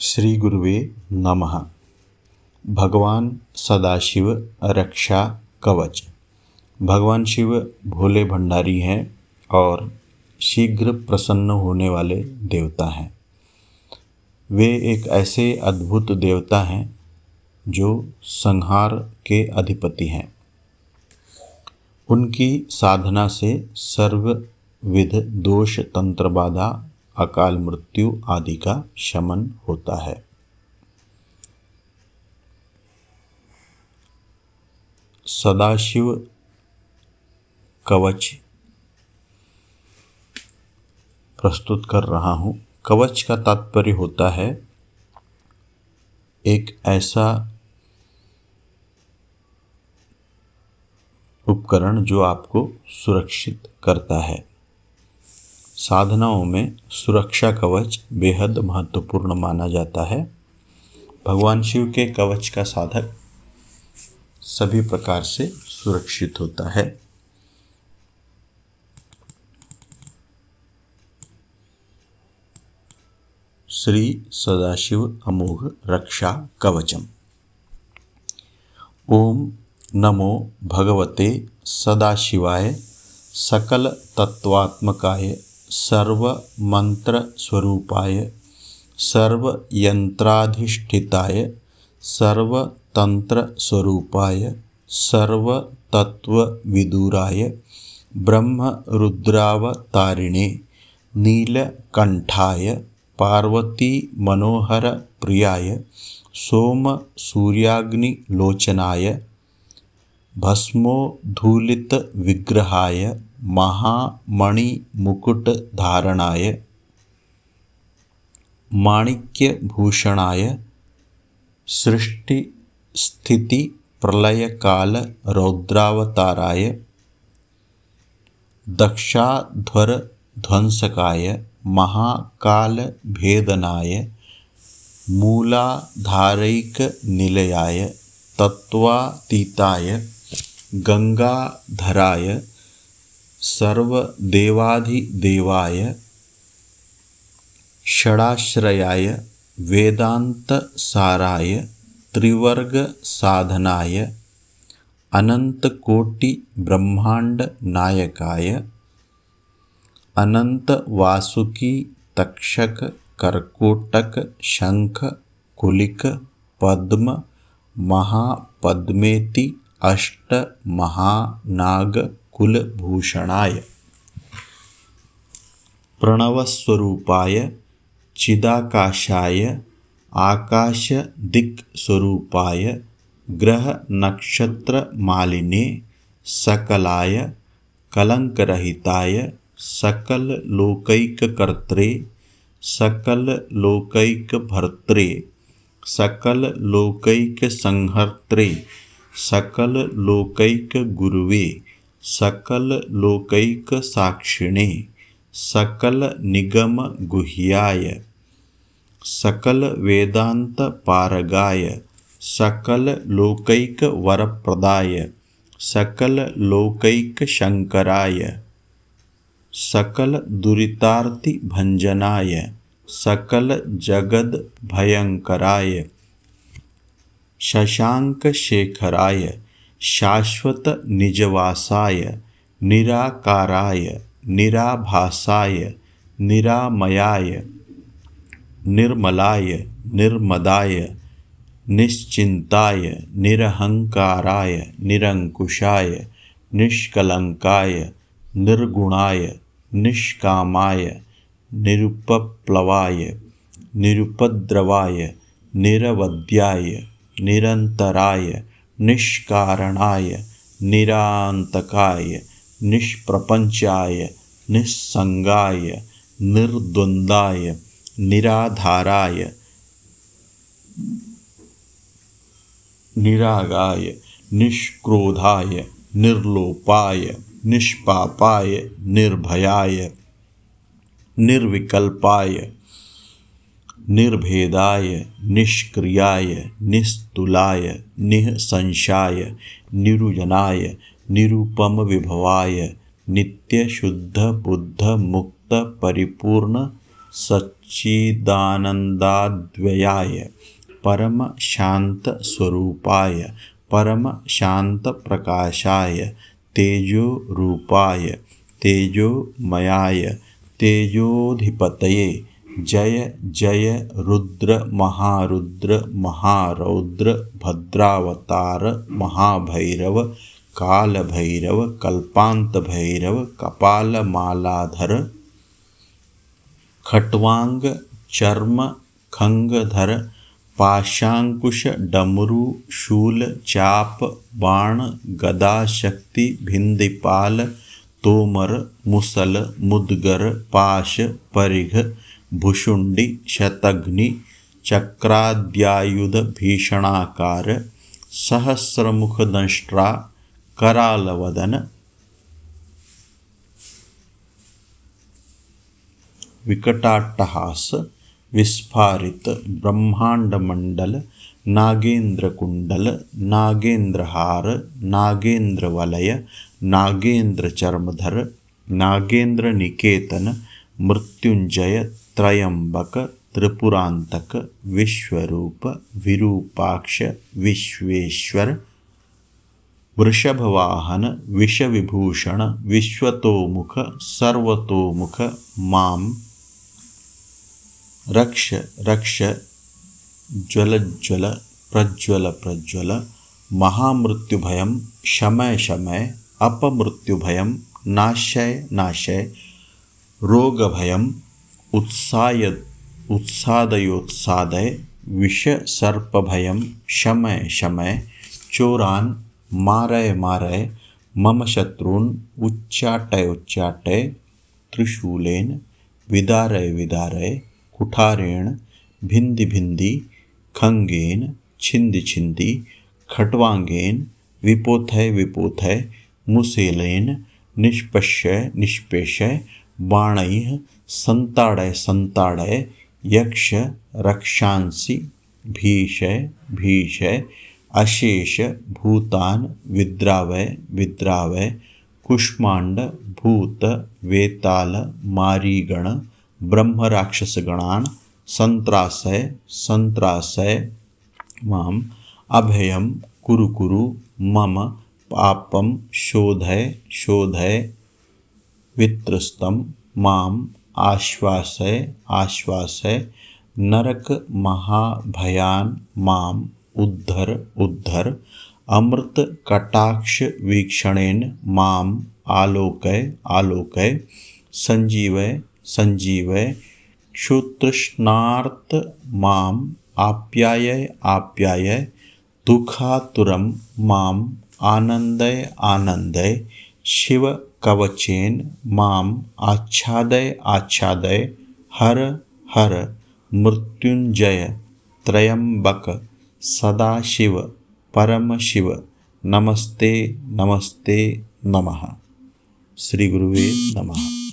श्री गुरुवे नमः। भगवान सदाशिव रक्षा कवच। भगवान शिव भोले भंडारी हैं और शीघ्र प्रसन्न होने वाले देवता हैं। वे एक ऐसे अद्भुत देवता हैं जो संहार के अधिपति हैं। उनकी साधना से सर्वविध दोष तंत्र बाधा अकाल मृत्यु आदि का शमन होता है। सदाशिव कवच प्रस्तुत कर रहा हूँ। कवच का तात्पर्य होता है, एक ऐसा उपकरण जो आपको सुरक्षित करता है। साधनाओं में सुरक्षा कवच बेहद महत्वपूर्ण माना जाता है। भगवान शिव के कवच का साधक सभी प्रकार से सुरक्षित होता है। श्री सदाशिव अमोघ रक्षा कवचम। ओम नमो भगवते सदाशिवाय सकल तत्वात्मकाय सर्वमन्त्रस्वरूपाय सर्वयन्त्राधिष्ठिताय सर्वतन्त्रस्वरूपाय सर्वतत्त्वविदुराय ब्रह्मरुद्रावतारिणे नीलकण्ठाय पार्वतीमनोहरप्रियाय सोमसूर्याग्निलोचनाय भस्मोद्धूलितविग्रहाय महामणिमुकुटधारणाय माणिक्यभूषणाय सृष्टिस्थितिप्रलयकालरौद्रावताराय दक्षाध्वरध्वंसकाय महाकालभेदनाय मूलाधारैकनिलयाय तत्त्वातीताय गंगाधराय सर्वदेवाधिदेवाय षडाश्रयाय वेदान्तसाराय त्रिवर्गसाधनाय अनन्तकोटिब्रह्माण्डनायकाय अनन्तवासुकी तक्षक कर्कोटक शंख कुलिक पद्म महापद्मेति अष्ट महानाग कुलभूषणाय प्रणवस्वरूपाय चिदाकाशाय आकाशदिक्स्वरूपाय ग्रहनक्षत्रमालिने सकलाय कलङ्करहिताय सकललोकैककर्त्रे सकललोकैकभर्त्रे सकललोकैकसंहर्त्रे सकललोकैकगुरुवे सकललोकैकसाक्षिणे सकलनिगमगुह्याय सकलवेदान्तपारगाय सकललोकैकवरप्रदाय सकललोकैकशङ्कराय सकलदुरितार्तिभञ्जनाय सकलजगद्भयङ्कराय शशाङ्कशेखराय शाश्वत निजवासाय, निराकाराय, निराभासाय, निरामयाय, निर्मलाय, निर्मदाय निश्चिंताय निरहंकाराय, निरंकुशाय, निष्कलंकाय, निर्गुणाय, निष्कामाय, निरुपप्लवाय, निरुपद्रवाय निरवध्याय निरंतराय निष्कारणाय निरांतकाय निष्प्रपंचाय निस्संगाय निर्द्वंदाय निराधाराय निरागाय निष्क्रोधाय निर्लोपाय निष्पापाय निर्भयाय निर्विकल्पाय निर्भेदाय, निष्क्रियाय, निस्तुलाय, निःसंशाय, निरुजनाय निरुपम विभवाय नित्य शुद्ध बुद्ध, मुक्त, परिपूर्ण, सच्चिदानन्दाद्वयाय, परम शांत स्वरूपाय, परम शांत प्रकाशाय, तेजो रूपाय, तेजोमयाय, तेजोधिपतये जय जय रुद्र महारुद्र महारौद्र भद्रावतार महाभैरव कालभैरव कल्पान्तभैरव कपालमालाधर खट्वाङ्ग चर्म खङ्गधर पाशाङ्कुश डमरु शूल चाप बाण गदाशक्ति भिन्दिपाल तोमर मुसल मुद्गर पाश परिघ भुषुंडी शतग्नि चक्राद्यायुध भीषणाकार सहस्रमुख दंष्ट्रा करालवदन विकटाट्टहास विस्फारित ब्रह्मांड मंडल नागेंद्र कुंडल नागेंद्र हार नागेंद्र त्रयंबक, त्रिपुरांतक, विश्वरूप, विरूपाक्ष, विश्वेश्वर, वृषभवाहन, विषविभूषण, विश्वतोमुख, सर्वतोमुख, माम, रक्ष रक्ष, ज्वलज्वल, प्रज्वल प्रज्वल, महामृत्युभयं, शमय शमय, अपमृत्युभयं, नाशय नाशय रोगभयम् उत्साय उत्सादयोत्सादय विषसर्पभयं शमय शमय, चोरान्, मारय मारय, मम शत्रून्, उच्चाटय उच्चाटय, त्रिशूलेन, विदारय विदारय, कुठारेण, भिंदि भिंदि, खंगेन, छिंदि छिंदि, खटवांगेन, विपोथय विपोथय, मुसेलेन, निष्पश्य निष्पेशय बाणैः संताड़य संताड़य यक्ष रक्षांसि भीषय भीषय अशेष भूतान विद्रावय विद्रावय कुष्मांड भूत वेताल मारीगण ब्रह्म राक्षस गणान संत्रासय संत्रासय माम अभयम कुरु कुरु मम पापम शोधय शोधय वित्रस्तम माम आश्वासय आश्वासय, नरक महाभयान माम उद्धर उद्धर, अमृत कटाक्ष वीक्षणेन माम आलोकय आलोकय, संजीवय संजीवय क्षुतृष्णार्त माम आप्याय आप्याय दुखातुरम माम आनंदय आनंदय, शिव कवचेन माम आच्छादय आच्छादय हर हर मृत्युंजय त्रयंबक सदाशिव परम शिव नमस्ते नमस्ते नमः। श्री गुरुवे नमः।